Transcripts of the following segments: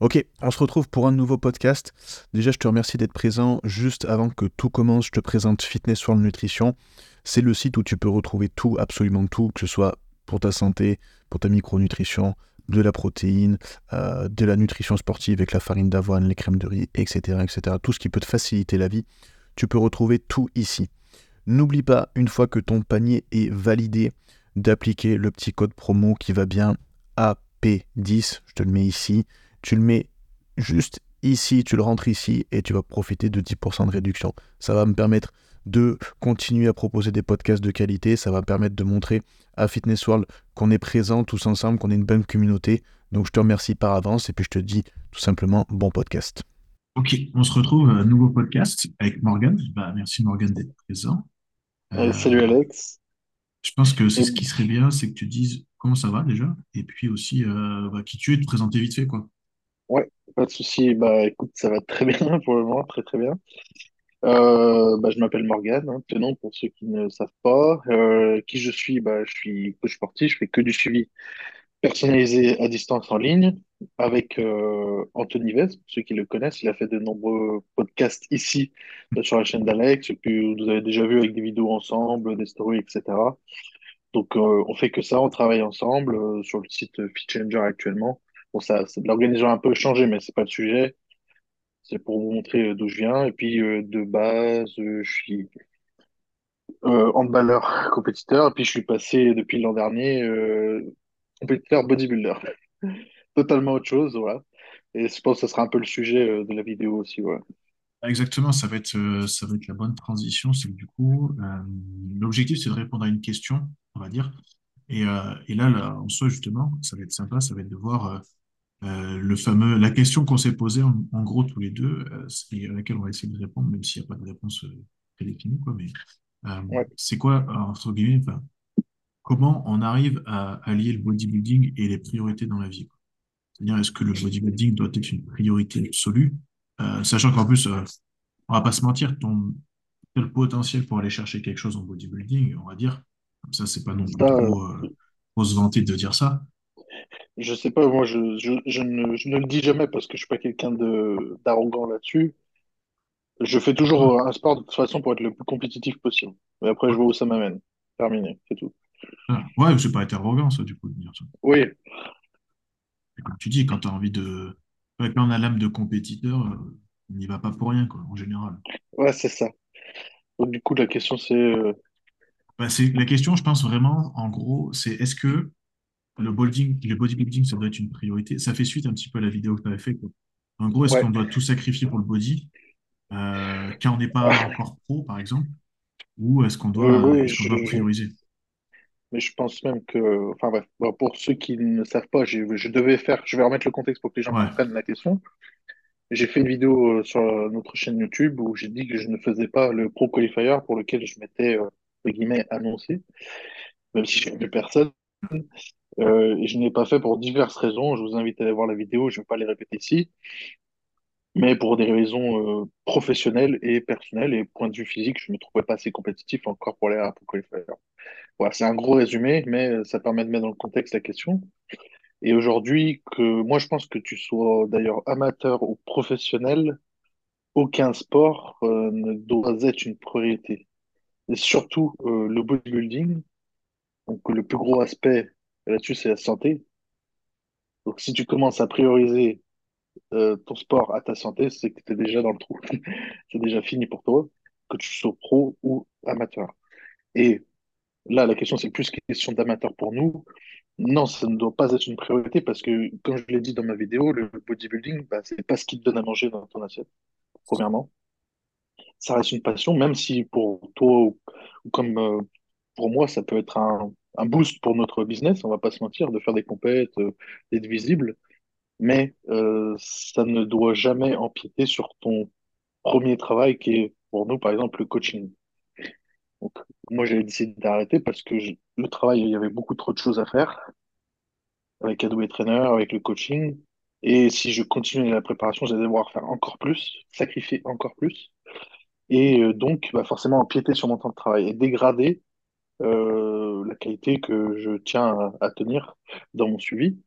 Ok, on se retrouve pour un nouveau podcast. Déjà, je te remercie d'être présent. Juste avant que tout commence, je te présente Fitness World Nutrition. C'est le site où tu peux retrouver tout, absolument tout, que ce soit pour ta santé, pour ta micronutrition, de la protéine, euh, de la nutrition sportive avec la farine d'avoine, les crèmes de riz, etc., etc. Tout ce qui peut te faciliter la vie, tu peux retrouver tout ici. N'oublie pas, une fois que ton panier est validé, d'appliquer le petit code promo qui va bien AP10. Je te le mets ici tu le mets juste ici, tu le rentres ici et tu vas profiter de 10% de réduction. Ça va me permettre de continuer à proposer des podcasts de qualité, ça va permettre de montrer à Fitness World qu'on est présent tous ensemble, qu'on est une bonne communauté. Donc je te remercie par avance et puis je te dis tout simplement bon podcast. Ok, on se retrouve à un nouveau podcast avec Morgan. Bah, merci Morgan d'être présent. Euh, salut Alex. Je pense que c'est ce qui serait bien, c'est que tu dises comment ça va déjà, et puis aussi euh, bah, qui tu es, te présenter vite fait quoi. Pas de souci. Bah, écoute, ça va très bien pour le moment, très très bien. Euh, bah, je m'appelle Morgane, hein, tenant pour ceux qui ne savent pas. Euh, qui je suis? Bah, je suis coach sportif, je fais que du suivi personnalisé à distance en ligne avec euh, Anthony Vez, pour ceux qui le connaissent. Il a fait de nombreux podcasts ici sur la chaîne d'Alex, que vous avez déjà vu avec des vidéos ensemble, des stories, etc. Donc, euh, on fait que ça, on travaille ensemble sur le site FitChanger actuellement. Bon, ça, c'est- l'organisation a un peu changé, mais c'est pas le sujet. C'est pour vous montrer euh, d'où je viens. Et puis, euh, de base, euh, je suis euh, handballeur compétiteur. Et puis, je suis passé depuis l'an dernier compétiteur bodybuilder. Totalement autre chose, voilà. Et je pense que ce sera un peu le sujet de la vidéo aussi, ouais. Exactement, ça va être, ça va être la bonne transition. C'est que du coup, l'objectif, c'est de répondre à une question, on va dire. Et, et là, là, en soi, justement, ça va être sympa, ça va être de voir euh, le fameux, la question qu'on s'est posée en, en gros tous les deux, euh, et à laquelle on va essayer de répondre, même s'il n'y a pas de réponse euh, prédéfinie, quoi. Mais euh, Ouais. c'est quoi, entre guillemets, enfin, comment on arrive à allier le bodybuilding et les priorités dans la vie. C'est-à-dire, est-ce que le bodybuilding doit être une priorité absolue, sachant qu'en plus, on va pas se mentir, ton potentiel pour aller chercher quelque chose en bodybuilding, on va dire, comme ça, c'est pas non plus trop se vanter de dire ça. Je sais pas, moi, je, je, je ne, je ne le dis jamais parce que je suis pas quelqu'un de d'arrogant là-dessus. Je fais toujours un sport de toute façon pour être le plus compétitif possible. Mais après, je vois où ça m'amène. Terminé, c'est tout. ouais, Ouais, c'est pas être arrogant, ça, du coup, ça. Oui, Et comme tu dis, quand tu as envie de. ouais, Quand on a l'âme de compétiteur, euh, on n'y va pas pour rien, quoi, en général. ouais, c'est ça. Donc, du coup, la question, c'est... euh, Bah, c'est, la question, je pense vraiment, en gros, c'est est-ce que le bodybuilding, le bodybuilding, ça doit être une priorité? Ça fait suite un petit peu à la vidéo que tu avais fait, quoi. En gros, est-ce Ouais, qu'on doit tout sacrifier pour le body, euh, quand on n'est pas encore pro, par exemple, ou est-ce qu'on doit, oui, est-ce qu'on je, doit je- prioriser? mais je pense même que... Enfin, bref, Bon, pour ceux qui ne savent pas, je devais faire... Je vais remettre le contexte pour que les gens Ouais, comprennent la question. J'ai fait une vidéo euh, sur notre chaîne YouTube où j'ai dit que je ne faisais pas le Pro Qualifier pour lequel je m'étais, euh, entre guillemets, annoncé, même si je ne plus personne. Euh, et je n'ai pas fait pour diverses raisons. Je vous invite à aller voir la vidéo, je ne vais pas les répéter ici. mais pour des raisons euh, professionnelles et personnelles et point de vue physique, je ne me trouvais pas assez compétitif encore pour aller à Qualifier. Voilà, c'est un gros résumé, mais euh, ça permet de mettre dans le contexte la question. Et aujourd'hui, que moi je pense que tu sois d'ailleurs amateur ou professionnel, aucun sport euh, ne doit être une priorité. Et surtout euh, le bodybuilding, donc le plus gros aspect là-dessus, c'est la santé. Donc si tu commences à prioriser euh, ton sport à ta santé, c'est que tu es déjà dans le trou. C'est déjà fini pour toi, que tu sois pro ou amateur. Et là, la question, c'est plus question d'amateur pour nous. Non, ça ne doit pas être une priorité parce que, comme je l'ai dit dans ma vidéo, le bodybuilding, bah, c'est pas ce qui te donne à manger dans ton assiette, premièrement. Ça reste une passion, même si pour toi ou, comme euh, pour moi, ça peut être un, un boost pour notre business, on va pas se mentir, de faire des compètes, euh, d'être visible, mais euh, ça ne doit jamais empiéter sur ton premier travail qui est pour nous, par exemple, le coaching. Donc, moi, j'ai décidé d'arrêter parce que le travail, il y avait beaucoup trop de choses à faire avec Adobe Trainer, avec le coaching. Et si je continuais la préparation, j'allais devoir faire encore plus, sacrifier encore plus. Et euh, donc, bah, forcément, empiéter sur mon temps de travail et dégrader euh, la qualité que je tiens à, à tenir dans mon suivi.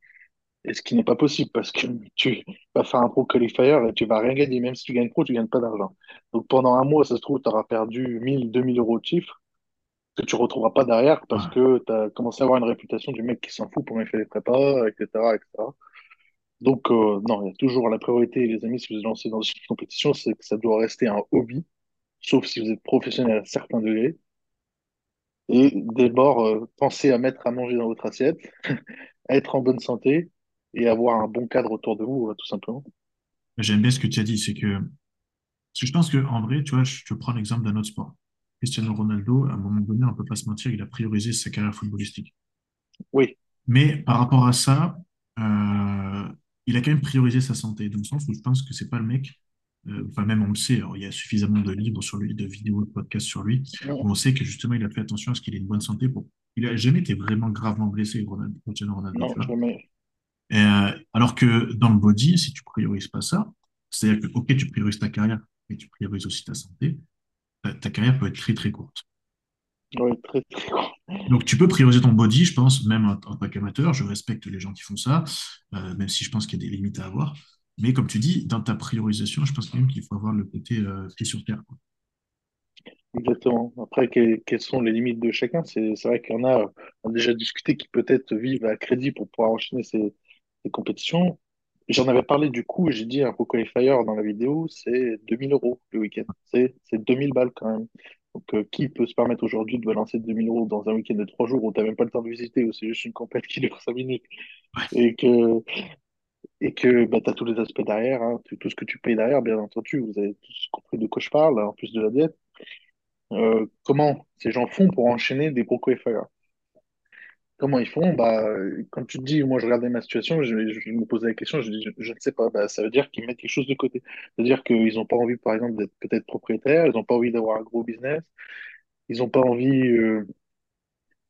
Et ce qui n'est pas possible parce que tu vas faire un pro qualifier et tu vas rien gagner. Même si tu gagnes pro, tu gagnes pas d'argent. Donc pendant un mois, ça se trouve, tu auras perdu 1000, 2000 euros de chiffre que tu retrouveras pas derrière parce que tu as commencé à avoir une réputation du mec qui s'en fout pour fait les prépas, etc., etc. Donc, euh, non, il y a toujours la priorité, les amis, si vous êtes lancé dans une compétition, c'est que ça doit rester un hobby, sauf si vous êtes professionnel à certains degrés. Et d'abord, euh, pensez à mettre à manger dans votre assiette, être en bonne santé et avoir un bon cadre autour de vous, euh, tout simplement. J'aime bien ce que tu as dit, c'est que, parce que je pense que en vrai, tu vois, je te prends l'exemple d'un autre sport. Cristiano Ronaldo, à un moment donné, on peut pas se mentir, il a priorisé sa carrière footballistique. Oui, Mais par rapport à ça, euh, il a quand même priorisé sa santé, dans le sens où je pense que c'est pas le mec, enfin même on le sait, alors, il y a suffisamment de livres sur lui, de vidéos, de podcasts sur lui, où on sait que justement il a fait attention à ce qu'il ait une bonne santé. Pour... Il a jamais été vraiment gravement blessé, non, vois. jamais. Et, euh, alors que dans le body, si tu priorises pas ça, c'est-à-dire que, ok, tu priorises ta carrière, mais tu priorises aussi ta santé, ta, ta carrière peut être très très courte. Oui, très, très court. Donc, tu peux prioriser ton body, je pense, même en, en tant qu'amateur. Je respecte les gens qui font ça, euh, même si je pense qu'il y a des limites à avoir. Mais comme tu dis, dans ta priorisation, je pense quand même qu'il faut avoir le côté euh, pied sur terre. quoi. Exactement. Après, que- quelles sont les limites de chacun? C'est vrai qu'il y en a, on a déjà discuté, qui peut-être vivent à crédit pour pouvoir enchaîner ces, ces compétitions. J'en avais parlé du coup, j'ai dit un qualifier dans la vidéo, c'est 2000 euros le week-end. C'est c'est 2000 balles quand même. Donc, euh, qui peut se permettre aujourd'hui de balancer 2000 euros dans un week-end de trois jours où tu n'as même pas le temps de visiter, où c'est juste une compète qui dure 5 minutes? Ouais. et que, et que bah, tu as tous les aspects derrière, hein, tout, ce que tu payes derrière, bien entendu. Vous avez tous compris de quoi je parle, en plus de la diète. Euh, comment ces gens font pour enchaîner des pro qualifiers? Comment ils font? Bah, quand tu te dis, moi je regardais ma situation, je, me posais la question, je dis, je, ne sais pas. Bah, ça veut dire qu'ils mettent quelque chose de côté. C'est-à-dire qu'ils n'ont pas envie, par exemple, d'être peut-être propriétaires, ils n'ont pas envie d'avoir un gros business, ils n'ont pas envie euh,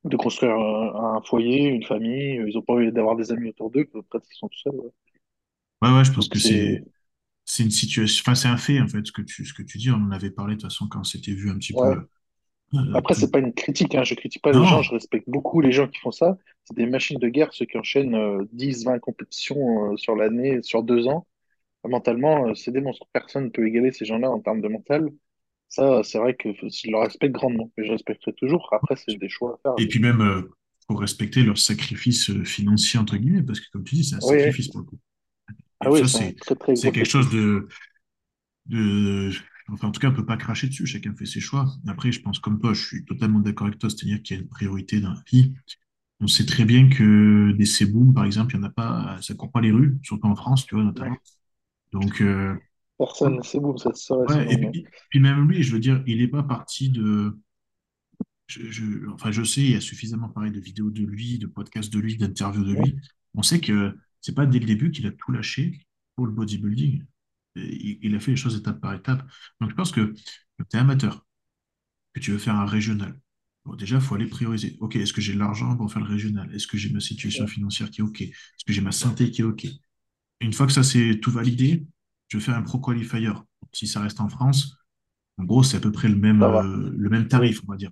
de construire un, foyer, une famille, ils n'ont pas envie d'avoir des amis autour d'eux, peut-être qu'ils sont tout seuls. Ouais, ouais, je pense Donc que c'est c'est, une situation, enfin, c'est un fait, en fait, ce que tu, ce que tu dis. On en avait parlé de toute façon quand on s'était vu un petit ouais. peu. euh, Après, c'est pas une critique, hein. Je critique pas les gens, je respecte beaucoup les gens qui font ça. C'est des machines de guerre, ceux qui enchaînent euh, 10, 20 compétitions euh, sur l'année, sur deux ans. Mentalement, euh, c'est des monstres. Personne ne peut égaler ces gens-là en termes de mental. Ça, c'est vrai que je le respecte grandement. Et je respecterai toujours. Après, c'est des choix à faire. Et puis même, euh, faut respecter leur sacrifice euh, financier, entre guillemets, parce que comme tu dis, c'est un Oui, oui. sacrifice pour le coup. Ah oui, c'est quelque chose de, de, enfin, en tout cas, on peut pas cracher dessus, chacun fait ses choix. Après, je pense comme toi, je suis totalement d'accord avec toi, c'est-à-dire qu'il y a une priorité dans la vie. On sait très bien que des C-Boom, par exemple, il n'y en a pas, ça court pas les rues, surtout en France, tu vois, notamment. Donc, euh, Personne, c'est bon, ça serait son ouais, et ouais. puis, puis même lui, je veux dire, il n'est pas parti de, je, je- enfin, je sais, il y a suffisamment parlé de vidéos de lui, de podcasts de lui, d'interviews de lui. On sait que c'est pas dès le début qu'il a tout lâché pour le bodybuilding. Il, il a fait les choses étape par étape. Donc, je pense que tu es amateur, que tu veux faire un régional. Bon, déjà, il faut aller prioriser. OK, est-ce que j'ai de l'argent pour faire le régional? Est-ce que j'ai ma situation financière qui est OK? Est-ce que j'ai ma santé qui est OK? Une fois que ça c'est tout validé, je fais un pro qualifier. Si ça reste en France, en gros, c'est à peu près le même, euh, le même tarif, on va dire.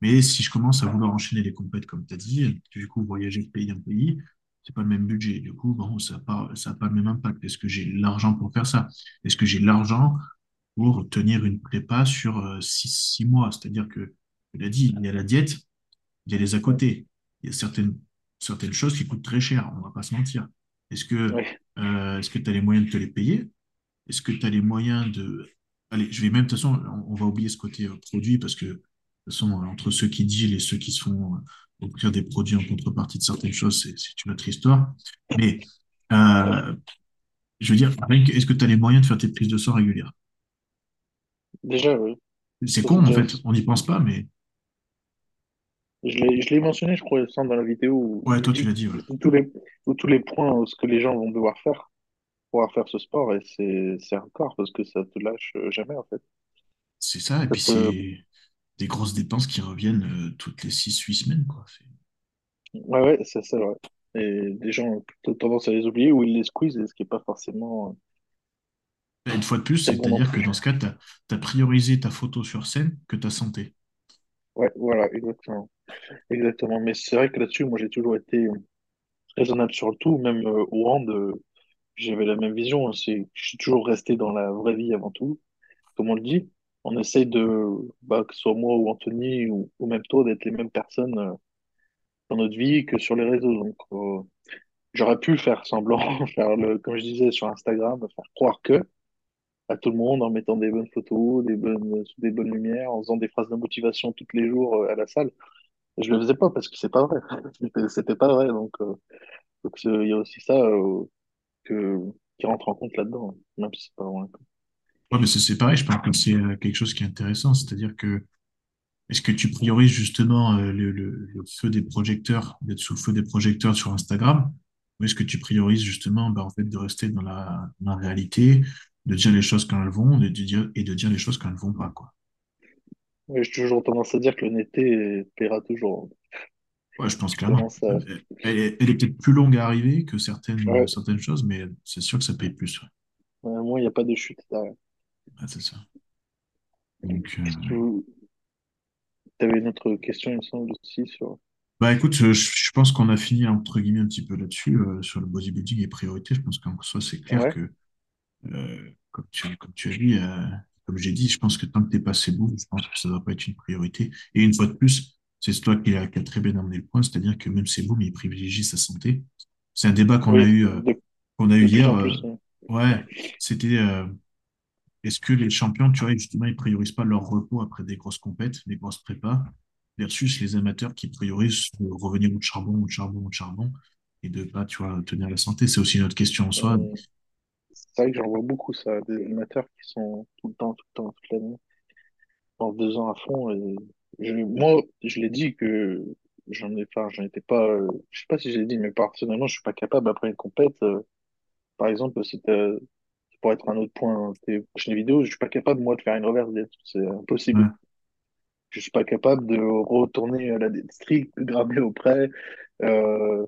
Mais si je commence à vouloir enchaîner les compètes, comme tu as dit, du coup, voyager de pays en pays, c'est pas le même budget. Du coup, bon, ça n'a pas, ça a pas le même impact. Est-ce que j'ai l'argent pour faire ça? Est-ce que j'ai l'argent pour tenir une prépa sur euh, six, six mois? C'est-à-dire que, tu l'as dit, il y a la diète, il y a les à côté. Il y a certaines, certaines choses qui coûtent très cher, on va pas se mentir. Est-ce que Oui. euh, est-ce que tu as les moyens de te les payer? Est-ce que tu as les moyens de... Allez, je vais même, de toute façon, on, on va oublier ce côté euh, produit parce que, de toute façon, entre ceux qui deal et ceux qui se font offrir des produits en contrepartie de certaines choses, c'est une autre histoire. Mais, euh, je veux dire, est-ce que tu as les moyens de faire tes prises de sang régulières? Déjà, oui. C'est con, en fait, on n'y pense pas, mais Je l'ai, mentionné, je crois, dans la vidéo où, ouais, où toi, tu l'as dit, ouais. tous les, où tous les points, euh, ce que les gens vont devoir faire pour faire ce sport. Et c'est, encore parce que ça te lâche euh, jamais, en fait. C'est ça, et Ça puis peut... des grosses dépenses qui reviennent euh, toutes les six, huit semaines, quoi. Ouais, ouais, c'est ça, ouais. Et les gens ont plutôt tendance à les oublier ou ils les squeezent, ce qui n'est pas forcément euh, Une fois de plus, bon c'est-à-dire que dans ce cas, tu as, priorisé ta photo sur scène que ta santé. Ouais, voilà, exactement. Exactement. Mais c'est vrai que là-dessus, moi, j'ai toujours été. raisonnable sur le tout, même euh, au hand, euh, j'avais la même vision. C'est, je suis toujours resté dans la vraie vie avant tout. Comme on le dit, on essaye de, bah, que ce soit moi ou Anthony ou, même toi, d'être les mêmes personnes euh, dans notre vie que sur les réseaux. Donc, euh, j'aurais pu faire semblant, faire le, comme je disais sur Instagram, faire croire que à tout le monde en mettant des bonnes photos, des bonnes, des bonnes lumières, en faisant des phrases de motivation tous les jours euh, à la salle. Je le faisais pas parce que c'est pas vrai. C'était pas vrai. Donc, euh, donc il y a aussi ça que, qui rentre en compte là-dedans, même si c'est pas vrai. Ouais, mais c'est pareil, je pense que c'est euh, quelque chose qui est intéressant, c'est-à-dire que est-ce que tu priorises justement euh, le, le- le feu des projecteurs, d'être sous le feu des projecteurs sur Instagram, ou est-ce que tu priorises justement bah, en fait, de rester dans la, dans la réalité, de dire les choses quand elles vont, de, de dire, et de dire les choses quand elles ne vont pas, quoi? Ouais, j'ai toujours tendance à dire que l'honnêteté paiera toujours. Ouais, je pense clairement. Elle est, peut-être plus longue à arriver que certaines, Ouais, certaines choses, mais c'est sûr que ça paye plus. Ouais, ouais, moi, il n'y a pas de chute derrière. Ouais, c'est ça. Donc, Qu'est-ce que euh, tu avais une autre question, il me semble, aussi sur... Bah écoute, euh, je, je pense qu'on a fini entre guillemets un petit peu là-dessus, euh, sur le bodybuilding et priorité. Je pense qu'en soi, c'est clair Ouais, que, euh, comme tu, comme tu as dit, euh, comme j'ai dit, je pense que tant que t'es pas assez bon, je pense que ça ne doit pas être une priorité. Et une fois de plus, c'est toi qui a, qui a très bien amené le point, c'est-à-dire que même c'est mais il privilégie sa santé. C'est un débat qu'on a eu, euh, qu'on a eu plus hier. euh, plus. ouais. ouais, c'était euh, est-ce que les champions, tu vois, justement, ils priorisent pas leur repos après des grosses compètes, des grosses prépas, versus les amateurs qui priorisent revenir au charbon, au charbon, au charbon, et de pas, tu vois, tenir la santé? C'est aussi une autre question en soi. Euh, c'est vrai que j'en vois beaucoup, ça, des amateurs qui sont tout le temps, tout le temps, toute l'année, en deux ans à fond. Moi, je l'ai dit que j'en ai, enfin, j'en étais pas, euh, je sais pas si j'ai dit, mais personnellement, je suis pas capable après une compète. euh, par exemple, c'était, pour être un autre point des prochaines vidéos, je suis pas capable, moi, de faire une reverse. C'est impossible. Ouais, Je suis pas capable de retourner à la dead strict, de grammer au près, euh,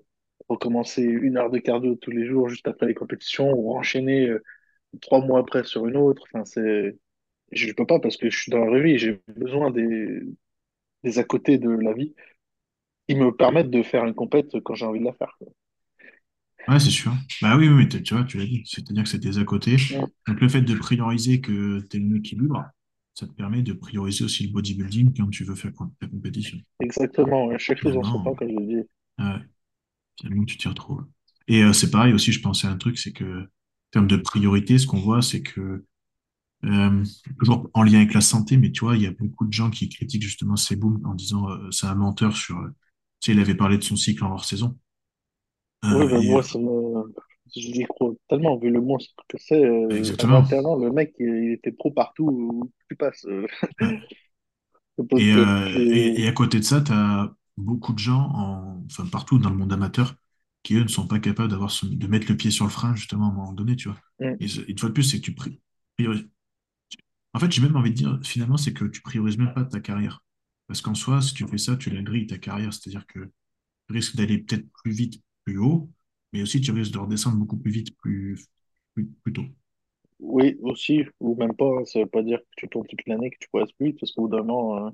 recommencer une heure de cardio tous les jours juste après les compétitions ou enchaîner euh, trois mois après sur une autre. Enfin, c'est, je peux pas parce que je suis dans la vraie vie. J'ai besoin des, des à côté de la vie qui me permettent de faire une compète quand j'ai envie de la faire. quoi. Ouais, c'est sûr. Bah oui, oui, mais tu vois, tu l'as dit. C'est-à-dire que c'était à côté. Donc le fait de prioriser que tu es un équilibre, ça te permet de prioriser aussi le bodybuilding quand tu veux faire ta compétition. Exactement. ouais. Chaque chose en son temps, comme je dit. ouais, finalement, tu t'y retrouves. Et euh, c'est pareil aussi, je pensais à un truc, c'est que en termes de priorité, ce qu'on voit, c'est que Euh, toujours en lien avec la santé, mais tu vois, il y a beaucoup de gens qui critiquent justement Seboum en disant euh, c'est un menteur sur. tu sais, il avait parlé de son cycle en hors saison. Oui, Euh, ben et, moi, euh, me... j'y crois tellement, vu le monstre que c'est. euh, à exactement. 21 ans, le mec, il, était pro partout où tu passes. euh. Et, euh, euh, et, et et- à côté de ça, tu as beaucoup de gens, en, enfin partout dans le monde amateur, qui eux ne sont pas capables d'avoir ce- de mettre le pied sur le frein justement à un moment donné, tu vois. Et, Mm. ce- une fois de plus, c'est que tu pri- priorises. En fait, j'ai même envie de dire, finalement, c'est que tu priorises même pas ta carrière. Parce qu'en soi, si tu fais ça, tu la grilles ta carrière. C'est-à-dire que tu risques d'aller peut-être plus vite, plus haut, mais aussi tu risques de redescendre beaucoup plus vite, plus, plus, plus tôt. oui, aussi, ou même pas, ça veut pas dire que tu tournes toute l'année, que tu progresses plus vite, parce qu'au bout d'un moment, euh,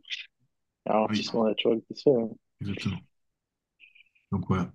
il y a un ralentissement naturel qui se fait. hein. exactement. Donc voilà.